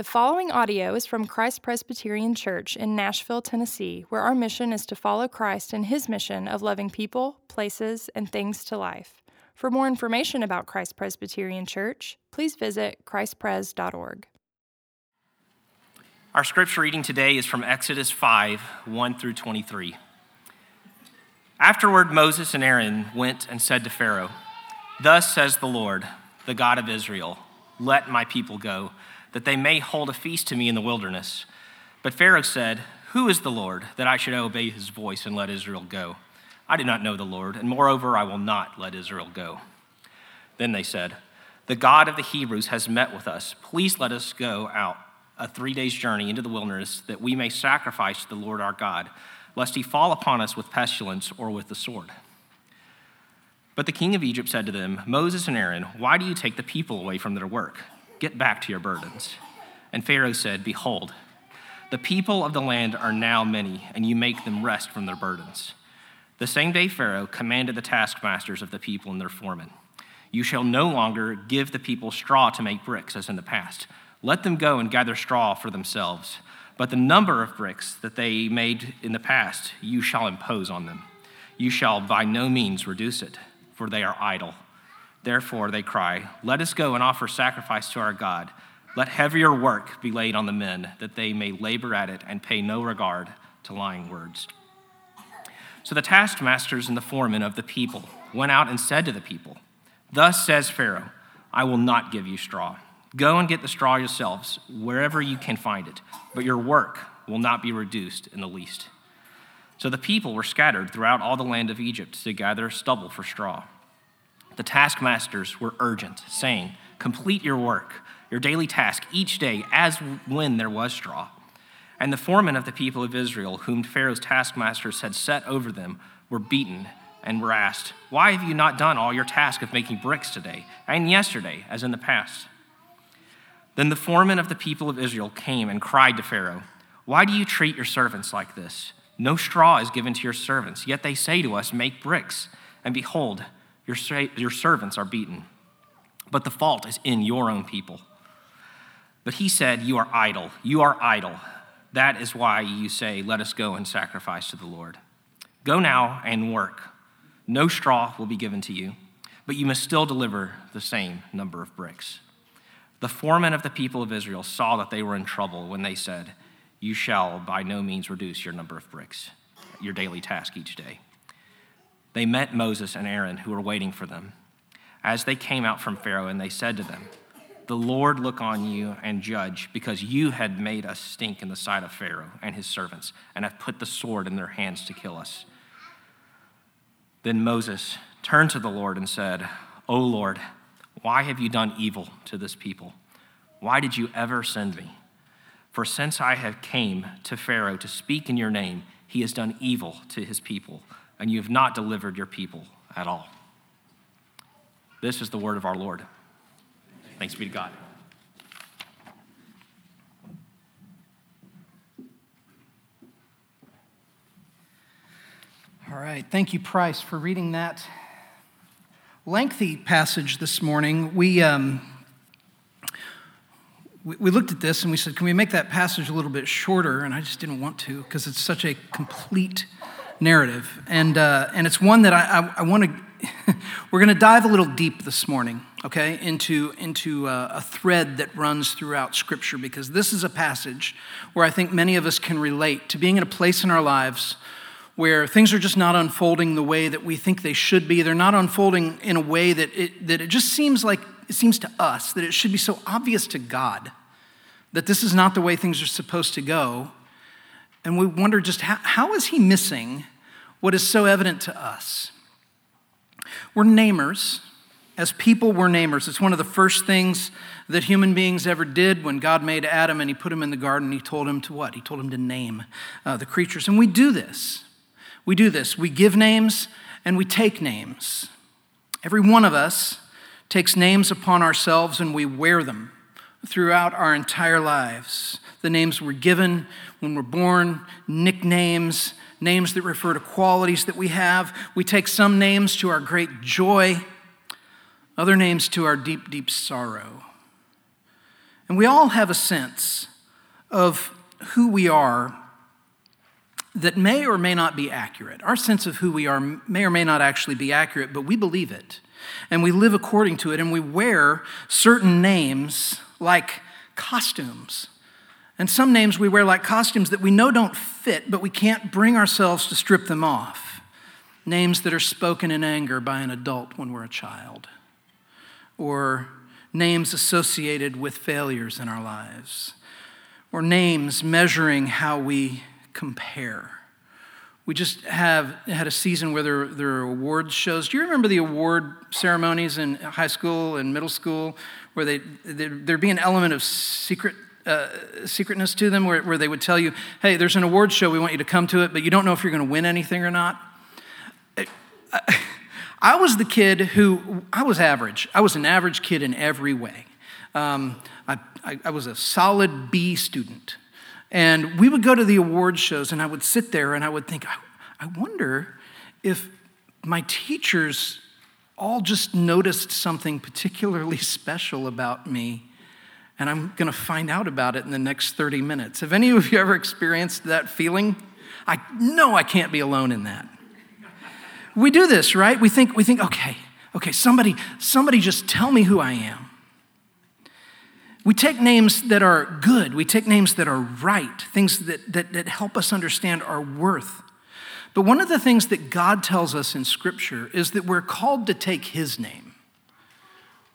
The following audio is from Christ Presbyterian Church in Nashville, Tennessee, where our mission is to follow Christ in his mission of loving people, places, and things to life. For more information about Christ Presbyterian Church, please visit christpres.org. Our scripture reading today is from Exodus 5 1 through 23. Afterward, Moses and Aaron went and said to Pharaoh, Thus says the Lord, the God of Israel, let my people go that they may hold a feast to me in the wilderness. But Pharaoh said, Who is the Lord, that I should obey his voice and let Israel go? I do not know the Lord, and moreover, I will not let Israel go. Then they said, The God of the Hebrews has met with us. Please let us go out a three days' journey into the wilderness, that we may sacrifice to the Lord our God, lest he fall upon us with pestilence or with the sword. But the king of Egypt said to them, Moses and Aaron, why do you take the people away from their work? Get back to your burdens. And Pharaoh said, Behold, the people of the land are now many, and you make them rest from their burdens. The same day Pharaoh commanded the taskmasters of the people and their foremen You shall no longer give the people straw to make bricks as in the past. Let them go and gather straw for themselves. But the number of bricks that they made in the past, you shall impose on them. You shall by no means reduce it, for they are idle. Therefore, they cry, Let us go and offer sacrifice to our God. Let heavier work be laid on the men, that they may labor at it and pay no regard to lying words. So the taskmasters and the foremen of the people went out and said to the people, Thus says Pharaoh, I will not give you straw. Go and get the straw yourselves, wherever you can find it, but your work will not be reduced in the least. So the people were scattered throughout all the land of Egypt to gather stubble for straw. The taskmasters were urgent, saying, Complete your work, your daily task each day, as when there was straw. And the foremen of the people of Israel, whom Pharaoh's taskmasters had set over them, were beaten and were asked, Why have you not done all your task of making bricks today and yesterday, as in the past? Then the foremen of the people of Israel came and cried to Pharaoh, Why do you treat your servants like this? No straw is given to your servants, yet they say to us, Make bricks. And behold, your, your servants are beaten. But the fault is in your own people. But he said, You are idle. You are idle. That is why you say, Let us go and sacrifice to the Lord. Go now and work. No straw will be given to you, but you must still deliver the same number of bricks. The foremen of the people of Israel saw that they were in trouble when they said, You shall by no means reduce your number of bricks, your daily task each day they met Moses and Aaron, who were waiting for them. As they came out from Pharaoh, and they said to them, The Lord look on you and judge, because you had made us stink in the sight of Pharaoh and his servants, and have put the sword in their hands to kill us. Then Moses turned to the Lord and said, O Lord, why have you done evil to this people? Why did you ever send me? For since I have came to Pharaoh to speak in your name, he has done evil to his people and you have not delivered your people at all. This is the word of our Lord. Thanks be to God. All right. Thank you, Price, for reading that lengthy passage this morning. We, um, we, we looked at this and we said, can we make that passage a little bit shorter? And I just didn't want to because it's such a complete narrative. And, uh, and it's one that I, I, I want to, we're going to dive a little deep this morning, okay, into, into a, uh, a thread that runs throughout Scripture because this is a passage where I think many of us can relate to being in a place in our lives where things are just not unfolding the way that we think they should be. They're not unfolding in a way that it, that it just seems like, it seems to us that it should be so obvious to God that this is not the way things are supposed to go. And we wonder just how, how is he missing what is so evident to us? We're namers. As people, we're namers. It's one of the first things that human beings ever did when God made Adam and he put him in the garden. He told him to what? He told him to name uh, the creatures. And we do this. We do this. We give names and we take names. Every one of us takes names upon ourselves and we wear them throughout our entire lives. The names we're given when we're born, nicknames, names that refer to qualities that we have. We take some names to our great joy, other names to our deep, deep sorrow. And we all have a sense of who we are that may or may not be accurate. Our sense of who we are may or may not actually be accurate, but we believe it. And we live according to it, and we wear certain names like costumes. And some names we wear like costumes that we know don't fit, but we can't bring ourselves to strip them off. Names that are spoken in anger by an adult when we're a child, or names associated with failures in our lives, or names measuring how we compare. We just have had a season where there, there are awards shows. Do you remember the award ceremonies in high school and middle school where they, there'd be an element of secret uh, secretness to them where, where they would tell you, hey, there's an award show, we want you to come to it, but you don't know if you're going to win anything or not? I, I was the kid who, I was average. I was an average kid in every way. Um, I, I, I was a solid B student. And we would go to the award shows, and I would sit there and I would think, I, I wonder if my teachers all just noticed something particularly special about me, and I'm going to find out about it in the next 30 minutes. Have any of you ever experienced that feeling? I know I can't be alone in that. We do this, right? We think, we think, okay, okay, somebody, somebody just tell me who I am. We take names that are good, we take names that are right, things that, that, that help us understand our worth. But one of the things that God tells us in Scripture is that we're called to take His name.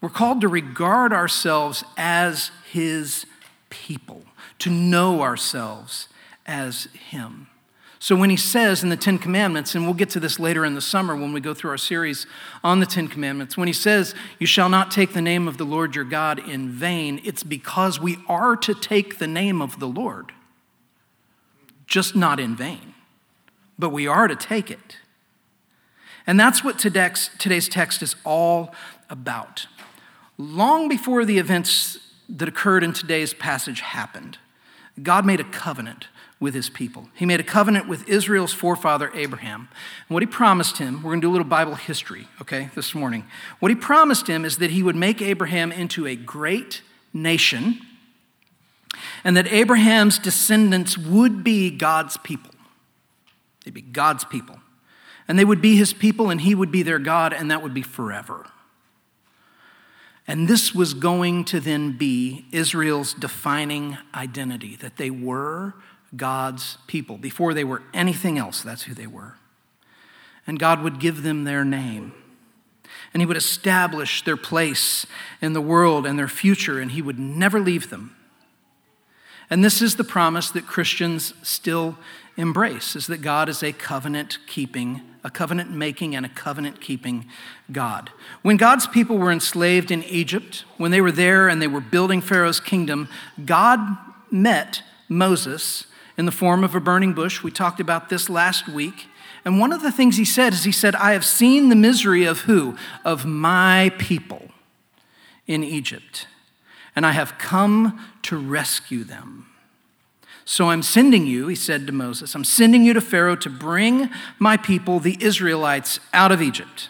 We're called to regard ourselves as His people, to know ourselves as Him. So when he says in the Ten Commandments, and we'll get to this later in the summer when we go through our series on the Ten Commandments, when he says, You shall not take the name of the Lord your God in vain, it's because we are to take the name of the Lord, just not in vain, but we are to take it. And that's what today's text is all about. Long before the events that occurred in today's passage happened, God made a covenant with his people. He made a covenant with Israel's forefather Abraham. And what he promised him, we're going to do a little Bible history, okay, this morning. What he promised him is that he would make Abraham into a great nation and that Abraham's descendants would be God's people. They'd be God's people. And they would be his people and he would be their God and that would be forever. And this was going to then be Israel's defining identity that they were God's people. Before they were anything else, that's who they were. And God would give them their name. And He would establish their place in the world and their future, and He would never leave them. And this is the promise that Christians still embrace is that God is a covenant keeping, a covenant making and a covenant keeping God. When God's people were enslaved in Egypt, when they were there and they were building Pharaoh's kingdom, God met Moses in the form of a burning bush. We talked about this last week. And one of the things he said is he said, I have seen the misery of who? Of my people in Egypt, and I have come to rescue them. So I'm sending you, he said to Moses, I'm sending you to Pharaoh to bring my people, the Israelites, out of Egypt.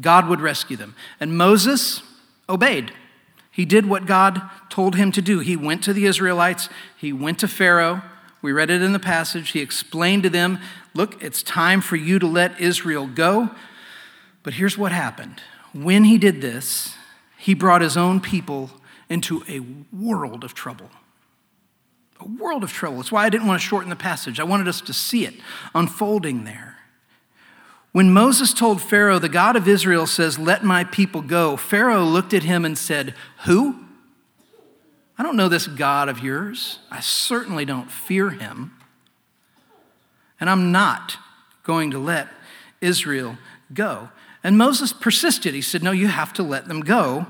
God would rescue them. And Moses obeyed. He did what God told him to do. He went to the Israelites, he went to Pharaoh, we read it in the passage. He explained to them, Look, it's time for you to let Israel go. But here's what happened. When he did this, he brought his own people into a world of trouble. A world of trouble. That's why I didn't want to shorten the passage. I wanted us to see it unfolding there. When Moses told Pharaoh, the God of Israel says, Let my people go, Pharaoh looked at him and said, Who? I don't know this God of yours. I certainly don't fear him. And I'm not going to let Israel go. And Moses persisted. He said, No, you have to let them go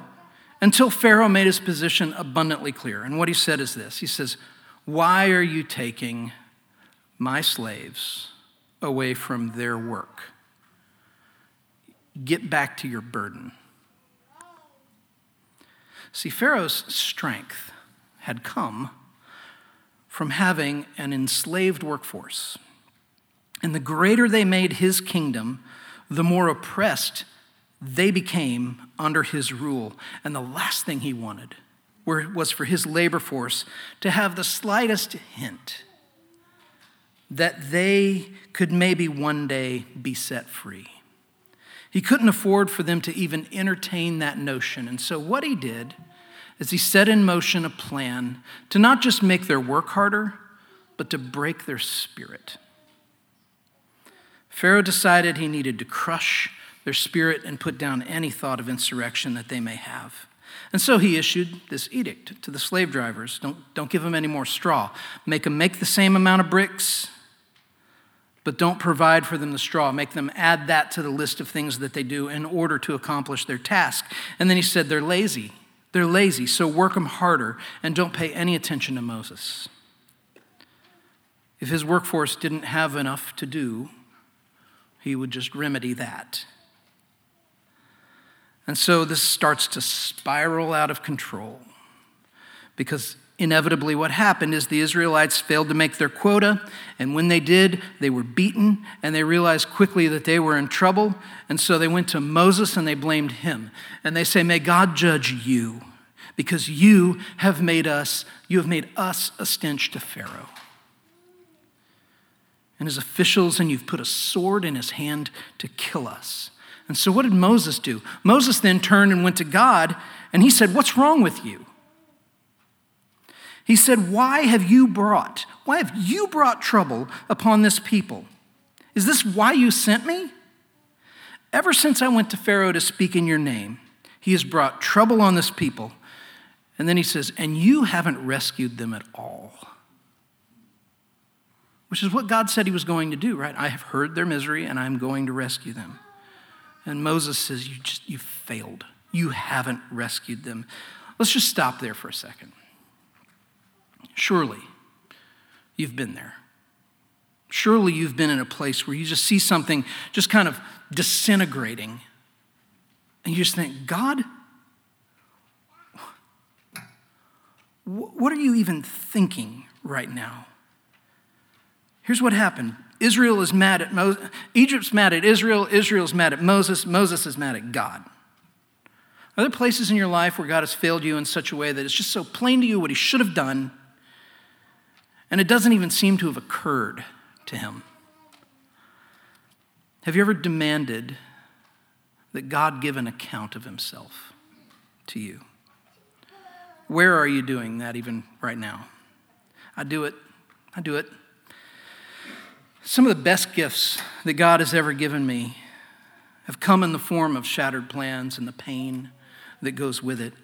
until Pharaoh made his position abundantly clear. And what he said is this He says, Why are you taking my slaves away from their work? Get back to your burden. See, Pharaoh's strength had come from having an enslaved workforce. And the greater they made his kingdom, the more oppressed they became under his rule. And the last thing he wanted was for his labor force to have the slightest hint that they could maybe one day be set free. He couldn't afford for them to even entertain that notion. And so, what he did is he set in motion a plan to not just make their work harder, but to break their spirit. Pharaoh decided he needed to crush their spirit and put down any thought of insurrection that they may have. And so he issued this edict to the slave drivers don't, don't give them any more straw. Make them make the same amount of bricks, but don't provide for them the straw. Make them add that to the list of things that they do in order to accomplish their task. And then he said, They're lazy. They're lazy, so work them harder and don't pay any attention to Moses. If his workforce didn't have enough to do, he would just remedy that. And so this starts to spiral out of control because inevitably what happened is the Israelites failed to make their quota, and when they did, they were beaten, and they realized quickly that they were in trouble, and so they went to Moses and they blamed him. And they say, May God judge you, because you have made us, you have made us a stench to Pharaoh. And his officials, and you've put a sword in his hand to kill us. And so, what did Moses do? Moses then turned and went to God, and he said, What's wrong with you? He said, Why have you brought, why have you brought trouble upon this people? Is this why you sent me? Ever since I went to Pharaoh to speak in your name, he has brought trouble on this people. And then he says, And you haven't rescued them at all. Which is what God said he was going to do, right? I have heard their misery and I'm going to rescue them. And Moses says, You just you failed. You haven't rescued them. Let's just stop there for a second. Surely you've been there. Surely you've been in a place where you just see something just kind of disintegrating. And you just think, God, what are you even thinking right now? Here's what happened Israel is mad at Moses. Egypt's mad at Israel. Israel's mad at Moses. Moses is mad at God. Are there places in your life where God has failed you in such a way that it's just so plain to you what he should have done, and it doesn't even seem to have occurred to him? Have you ever demanded that God give an account of himself to you? Where are you doing that even right now? I do it. I do it. Some of the best gifts that God has ever given me have come in the form of shattered plans and the pain that goes with it.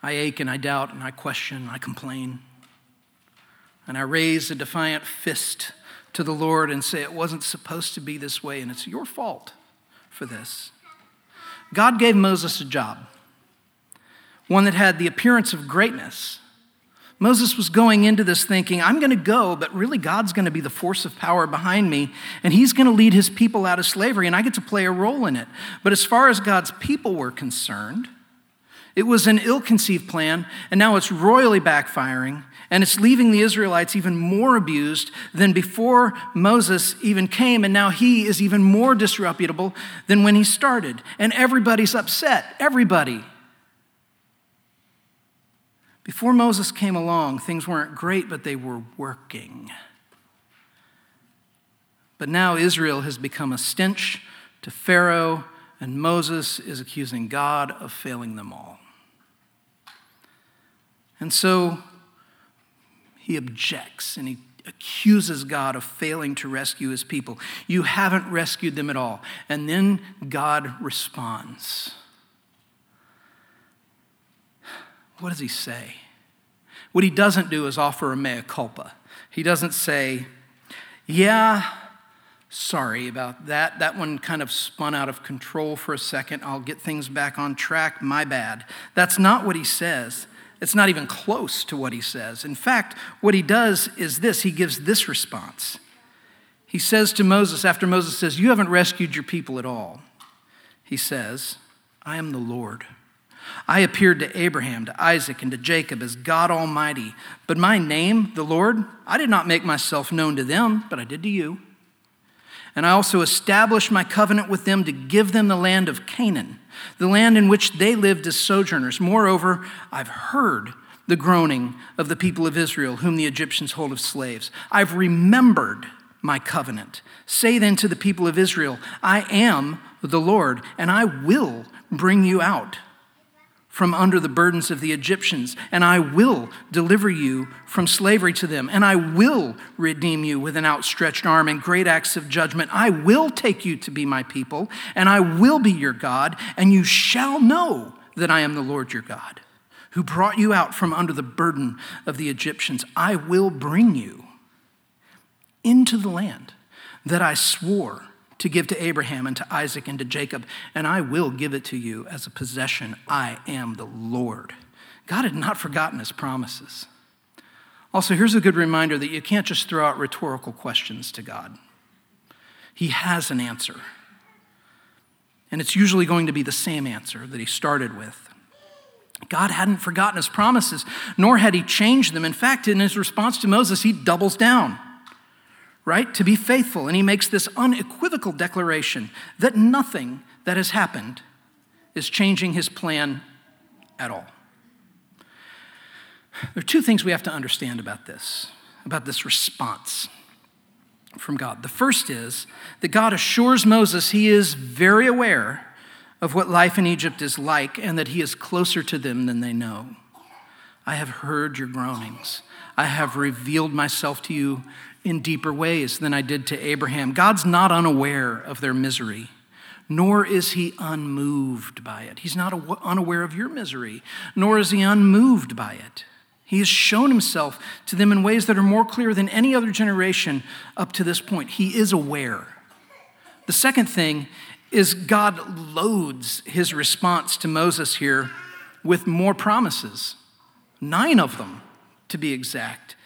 I ache and I doubt and I question, and I complain. And I raise a defiant fist to the Lord and say, It wasn't supposed to be this way, and it's your fault for this. God gave Moses a job, one that had the appearance of greatness Moses was going into this thinking, I'm going to go, but really God's going to be the force of power behind me, and He's going to lead His people out of slavery, and I get to play a role in it. But as far as God's people were concerned, it was an ill conceived plan, and now it's royally backfiring, and it's leaving the Israelites even more abused than before Moses even came, and now he is even more disreputable than when he started. And everybody's upset. Everybody. Before Moses came along, things weren't great, but they were working. But now Israel has become a stench to Pharaoh, and Moses is accusing God of failing them all. And so he objects and he accuses God of failing to rescue his people. You haven't rescued them at all. And then God responds. What does he say? What he doesn't do is offer a mea culpa. He doesn't say, Yeah, sorry about that. That one kind of spun out of control for a second. I'll get things back on track. My bad. That's not what he says. It's not even close to what he says. In fact, what he does is this he gives this response. He says to Moses, after Moses says, You haven't rescued your people at all, he says, I am the Lord I appeared to Abraham, to Isaac, and to Jacob as God Almighty. But my name, the Lord, I did not make myself known to them, but I did to you. And I also established my covenant with them to give them the land of Canaan, the land in which they lived as sojourners. Moreover, I've heard the groaning of the people of Israel, whom the Egyptians hold as slaves. I've remembered my covenant. Say then to the people of Israel, I am the Lord, and I will bring you out from under the burdens of the Egyptians, and I will deliver you from slavery to them, and I will redeem you with an outstretched arm and great acts of judgment. I will take you to be my people, and I will be your God, and you shall know that I am the Lord your God, who brought you out from under the burden of the Egyptians. I will bring you into the land that I swore to give to Abraham and to Isaac and to Jacob, and I will give it to you as a possession. I am the Lord. God had not forgotten his promises. Also, here's a good reminder that you can't just throw out rhetorical questions to God, He has an answer. And it's usually going to be the same answer that He started with. God hadn't forgotten His promises, nor had He changed them. In fact, in His response to Moses, He doubles down right? To be faithful. And he makes this unequivocal declaration that nothing that has happened is changing his plan at all. There are two things we have to understand about this, about this response from God. The first is that God assures Moses he is very aware of what life in Egypt is like and that he is closer to them than they know. I have heard your groanings. I have revealed myself to you in deeper ways than I did to Abraham. God's not unaware of their misery, nor is he unmoved by it. He's not unaware of your misery, nor is he unmoved by it. He has shown himself to them in ways that are more clear than any other generation up to this point. He is aware. The second thing is God loads his response to Moses here with more promises, nine of them to be exact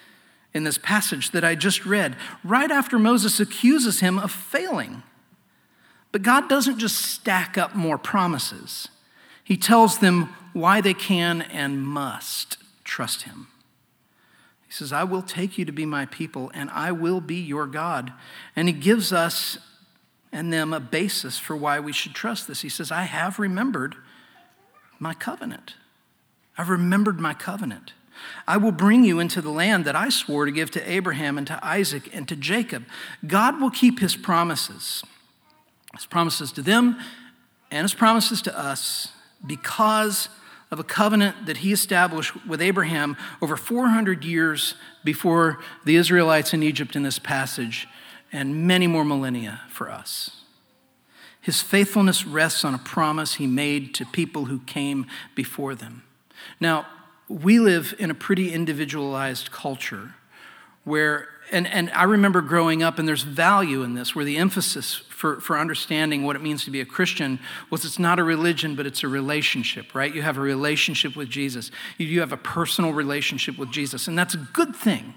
in this passage that I just read, right after Moses accuses him of failing. But God doesn't just stack up more promises, He tells them why they can and must trust Him. He says, I will take you to be my people, and I will be your God. And He gives us and them a basis for why we should trust this. He says, I have remembered my covenant. I've remembered my covenant. I will bring you into the land that I swore to give to Abraham and to Isaac and to Jacob. God will keep his promises, his promises to them and his promises to us because of a covenant that he established with Abraham over 400 years before the Israelites in Egypt in this passage, and many more millennia for us. His faithfulness rests on a promise he made to people who came before them. Now, we live in a pretty individualized culture where, and, and I remember growing up, and there's value in this, where the emphasis for, for understanding what it means to be a Christian was it's not a religion, but it's a relationship, right? You have a relationship with Jesus, you, you have a personal relationship with Jesus, and that's a good thing.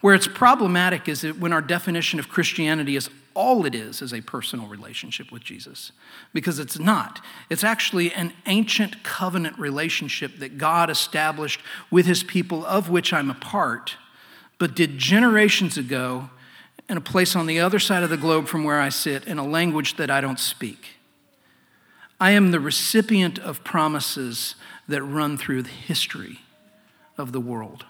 Where it's problematic is that when our definition of Christianity is all it is is a personal relationship with Jesus. Because it's not. It's actually an ancient covenant relationship that God established with his people, of which I'm a part, but did generations ago in a place on the other side of the globe from where I sit in a language that I don't speak. I am the recipient of promises that run through the history of the world.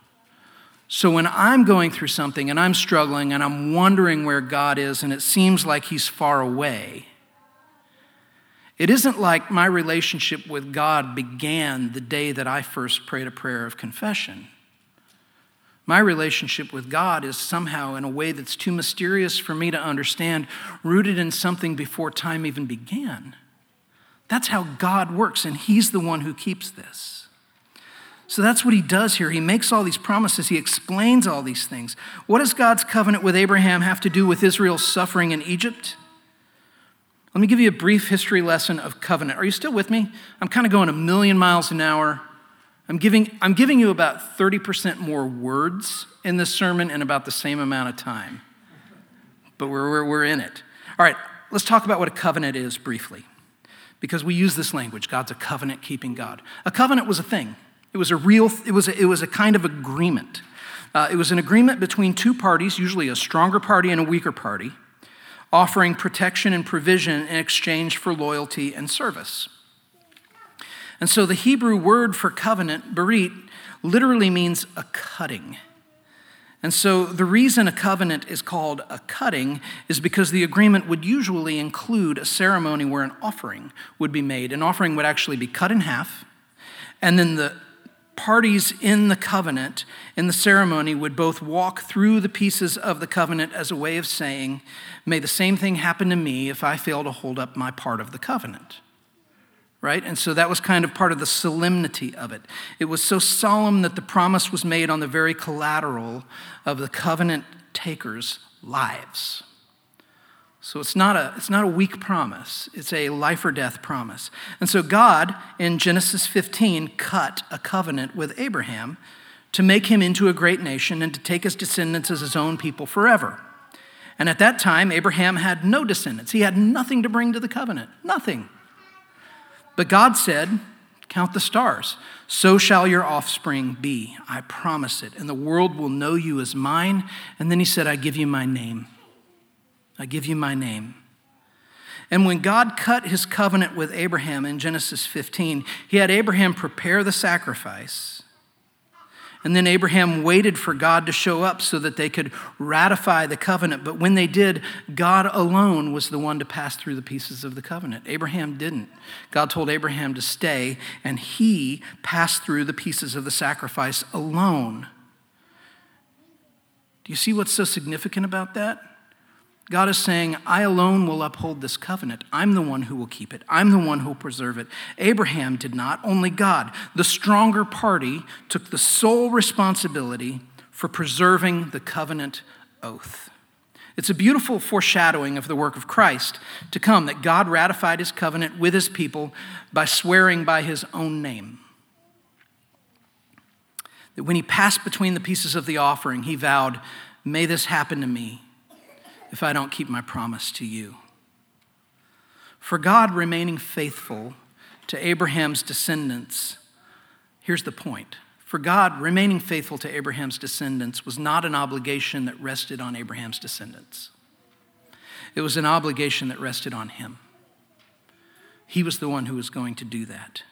So when I'm going through something and I'm struggling and I'm wondering where God is and it seems like He's far away, it isn't like my relationship with God began the day that I first prayed a prayer of confession. My relationship with God is somehow, in a way that's too mysterious for me to understand, rooted in something before time even began. That's how God works, and He's the one who keeps this. So that's what he does here. He makes all these promises, he explains all these things. What does God's covenant with Abraham have to do with Israel's suffering in Egypt? Let me give you a brief history lesson of covenant. Are you still with me? I'm kind of going a million miles an hour. I'm giving, I'm giving you about 30% more words in this sermon in about the same amount of time. But we're, we're, we're in it. All right, let's talk about what a covenant is briefly. Because we use this language God's a covenant keeping God. A covenant was a thing. It was a real, it was a, it was a kind of agreement. Uh, it was an agreement between two parties, usually a stronger party and a weaker party, offering protection and provision in exchange for loyalty and service. And so the Hebrew word for covenant, berit, literally means a cutting. And so the reason a covenant is called a cutting is because the agreement would usually include a ceremony where an offering would be made. An offering would actually be cut in half, and then the parties in the covenant, in the ceremony, would both walk through the pieces of the covenant as a way of saying, May the same thing happen to me if I fail to hold up my part of the covenant right? And so that was kind of part of the solemnity of it. It was so solemn that the promise was made on the very collateral of the covenant takers' lives. So it's not a it's not a weak promise. It's a life or death promise. And so God in Genesis 15 cut a covenant with Abraham to make him into a great nation and to take his descendants as his own people forever. And at that time Abraham had no descendants. He had nothing to bring to the covenant. Nothing. But God said, Count the stars. So shall your offspring be. I promise it. And the world will know you as mine. And then he said, I give you my name. I give you my name. And when God cut his covenant with Abraham in Genesis 15, he had Abraham prepare the sacrifice. And then Abraham waited for God to show up so that they could ratify the covenant. But when they did, God alone was the one to pass through the pieces of the covenant. Abraham didn't. God told Abraham to stay, and he passed through the pieces of the sacrifice alone. Do you see what's so significant about that? God is saying, I alone will uphold this covenant. I'm the one who will keep it. I'm the one who will preserve it. Abraham did not, only God. The stronger party took the sole responsibility for preserving the covenant oath. It's a beautiful foreshadowing of the work of Christ to come that God ratified his covenant with his people by swearing by his own name. That when he passed between the pieces of the offering, he vowed, May this happen to me if I don't keep my promise to you. For God remaining faithful to Abraham's descendants, here's the point. For God remaining faithful to Abraham's descendants was not an obligation that rested on Abraham's descendants, it was an obligation that rested on him. He was the one who was going to do that.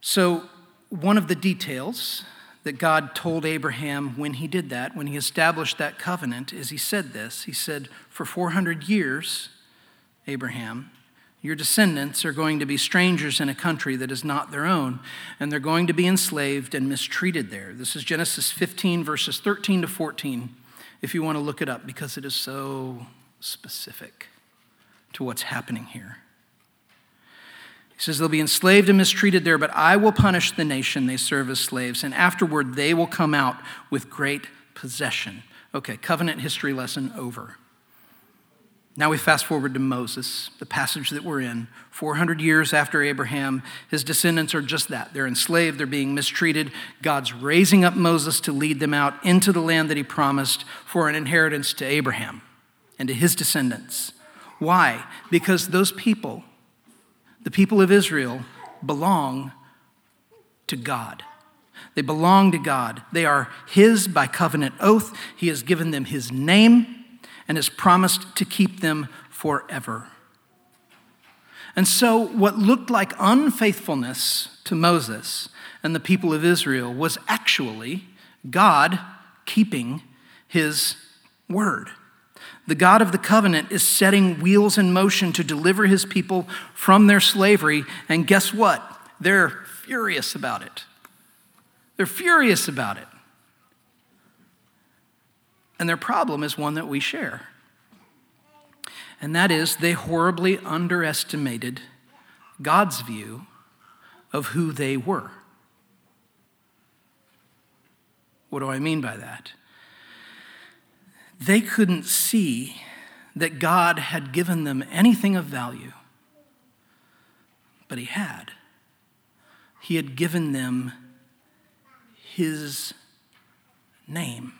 So, one of the details that God told Abraham when he did that, when he established that covenant, is he said this. He said, For 400 years, Abraham, your descendants are going to be strangers in a country that is not their own, and they're going to be enslaved and mistreated there. This is Genesis 15, verses 13 to 14, if you want to look it up, because it is so specific to what's happening here. He says they'll be enslaved and mistreated there, but I will punish the nation they serve as slaves, and afterward they will come out with great possession. Okay, covenant history lesson over. Now we fast forward to Moses, the passage that we're in. 400 years after Abraham, his descendants are just that. They're enslaved, they're being mistreated. God's raising up Moses to lead them out into the land that he promised for an inheritance to Abraham and to his descendants. Why? Because those people the people of Israel belong to God. They belong to God. They are His by covenant oath. He has given them His name and has promised to keep them forever. And so, what looked like unfaithfulness to Moses and the people of Israel was actually God keeping His word. The God of the covenant is setting wheels in motion to deliver his people from their slavery. And guess what? They're furious about it. They're furious about it. And their problem is one that we share. And that is they horribly underestimated God's view of who they were. What do I mean by that? They couldn't see that God had given them anything of value. But He had. He had given them His name.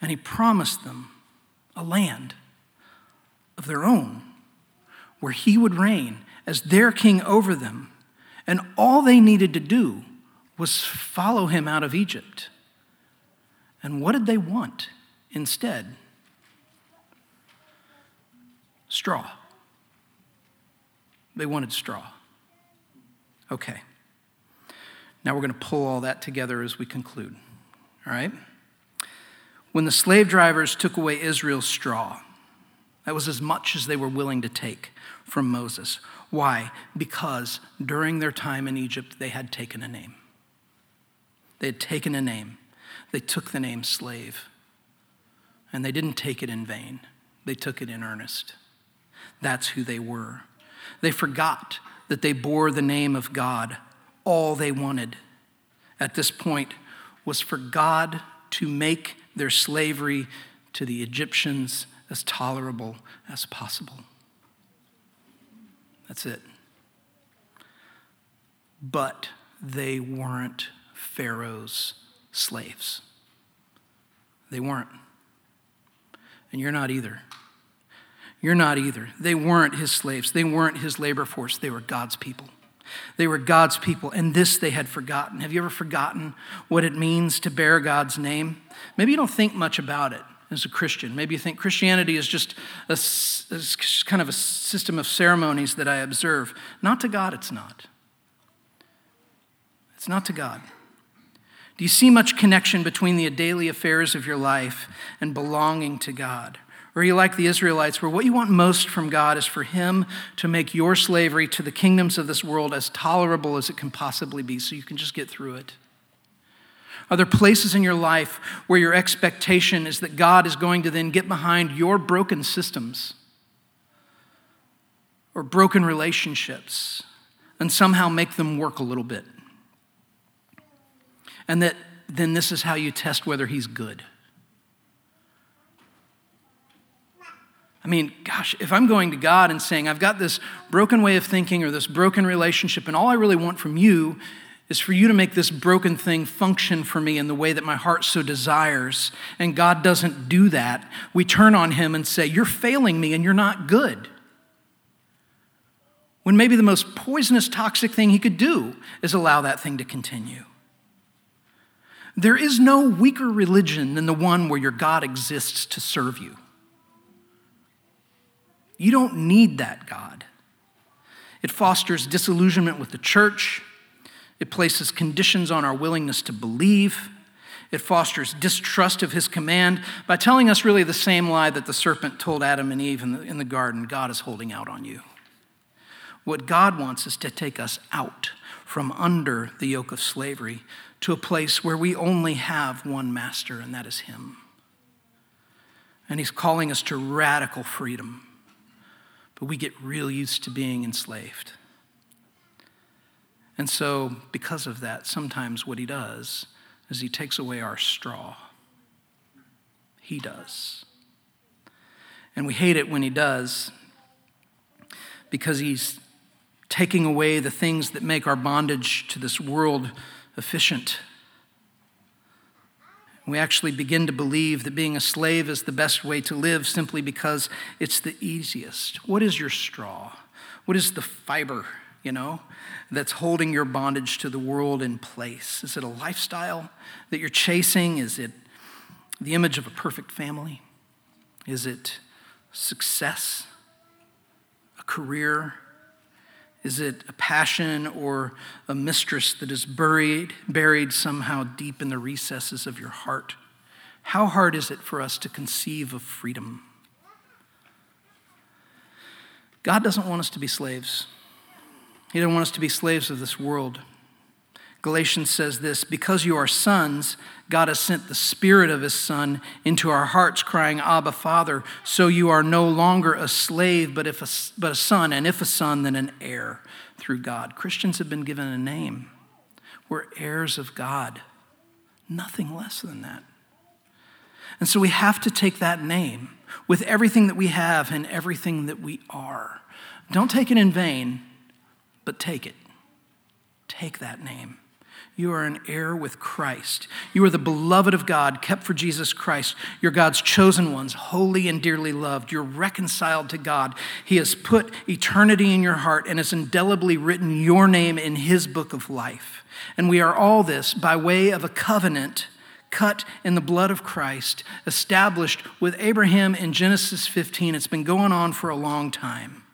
And He promised them a land of their own where He would reign as their king over them. And all they needed to do was follow Him out of Egypt And what did they want instead? Straw. They wanted straw. Okay. Now we're going to pull all that together as we conclude. All right? When the slave drivers took away Israel's straw, that was as much as they were willing to take from Moses. Why? Because during their time in Egypt, they had taken a name. They had taken a name. They took the name slave. And they didn't take it in vain, they took it in earnest. That's who they were. They forgot that they bore the name of God. All they wanted at this point was for God to make their slavery to the Egyptians as tolerable as possible. That's it. But they weren't Pharaoh's slaves. They weren't. And you're not either. You're not either. They weren't his slaves. They weren't his labor force. They were God's people. They were God's people, and this they had forgotten. Have you ever forgotten what it means to bear God's name? Maybe you don't think much about it as a Christian. Maybe you think Christianity is just a, a kind of a system of ceremonies that I observe. Not to God, it's not. It's not to God. Do you see much connection between the daily affairs of your life and belonging to God? Or are you like the Israelites, where what you want most from God is for Him to make your slavery to the kingdoms of this world as tolerable as it can possibly be so you can just get through it? Are there places in your life where your expectation is that God is going to then get behind your broken systems or broken relationships and somehow make them work a little bit? And that then this is how you test whether He's good. I mean, gosh, if I'm going to God and saying, I've got this broken way of thinking or this broken relationship, and all I really want from you is for you to make this broken thing function for me in the way that my heart so desires, and God doesn't do that, we turn on Him and say, You're failing me and you're not good. When maybe the most poisonous, toxic thing He could do is allow that thing to continue. There is no weaker religion than the one where your God exists to serve you. You don't need that God. It fosters disillusionment with the church. It places conditions on our willingness to believe. It fosters distrust of his command by telling us really the same lie that the serpent told Adam and Eve in the, in the garden God is holding out on you. What God wants is to take us out from under the yoke of slavery to a place where we only have one master, and that is him. And he's calling us to radical freedom but we get real used to being enslaved. And so, because of that, sometimes what he does is he takes away our straw. He does. And we hate it when he does because he's taking away the things that make our bondage to this world efficient we actually begin to believe that being a slave is the best way to live simply because it's the easiest. What is your straw? What is the fiber, you know, that's holding your bondage to the world in place? Is it a lifestyle that you're chasing? Is it the image of a perfect family? Is it success? A career? Is it a passion or a mistress that is buried, buried somehow deep in the recesses of your heart? How hard is it for us to conceive of freedom? God doesn't want us to be slaves. He doesn't want us to be slaves of this world. Galatians says this because you are sons, God has sent the Spirit of His Son into our hearts, crying, Abba, Father. So you are no longer a slave, but, if a, but a son, and if a son, then an heir through God. Christians have been given a name. We're heirs of God, nothing less than that. And so we have to take that name with everything that we have and everything that we are. Don't take it in vain, but take it. Take that name. You are an heir with Christ. You are the beloved of God, kept for Jesus Christ. You're God's chosen ones, holy and dearly loved. You're reconciled to God. He has put eternity in your heart and has indelibly written your name in His book of life. And we are all this by way of a covenant cut in the blood of Christ, established with Abraham in Genesis 15. It's been going on for a long time.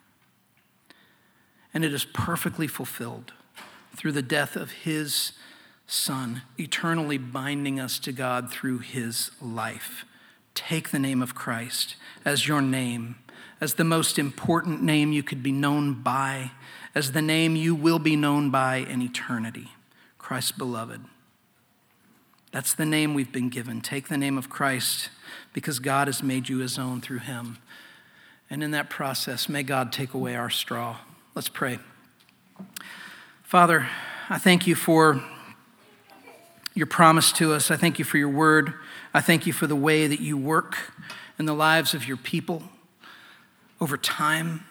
And it is perfectly fulfilled through the death of his son, eternally binding us to God through his life. Take the name of Christ as your name, as the most important name you could be known by, as the name you will be known by in eternity. Christ beloved. That's the name we've been given. Take the name of Christ because God has made you his own through him. And in that process, may God take away our straw. Let's pray. Father, I thank you for your promise to us. I thank you for your word. I thank you for the way that you work in the lives of your people over time.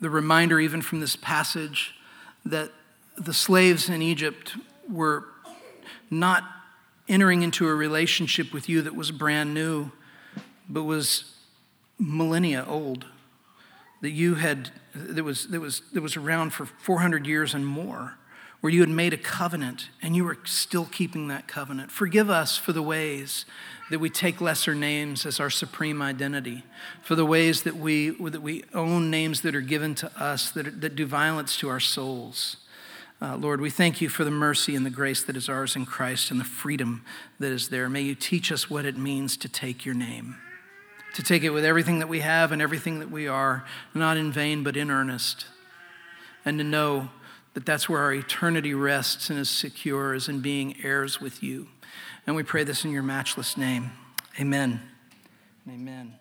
The reminder, even from this passage, that the slaves in Egypt were not entering into a relationship with you that was brand new, but was millennia old, that you had, that was, that was, that was around for 400 years and more, where you had made a covenant and you were still keeping that covenant. Forgive us for the ways that we take lesser names as our supreme identity, for the ways that we, that we own names that are given to us that, that do violence to our souls. Uh, Lord, we thank you for the mercy and the grace that is ours in Christ and the freedom that is there. May you teach us what it means to take your name, to take it with everything that we have and everything that we are, not in vain, but in earnest, and to know that that's where our eternity rests and is secure, is in being heirs with you. And we pray this in your matchless name. Amen. Amen.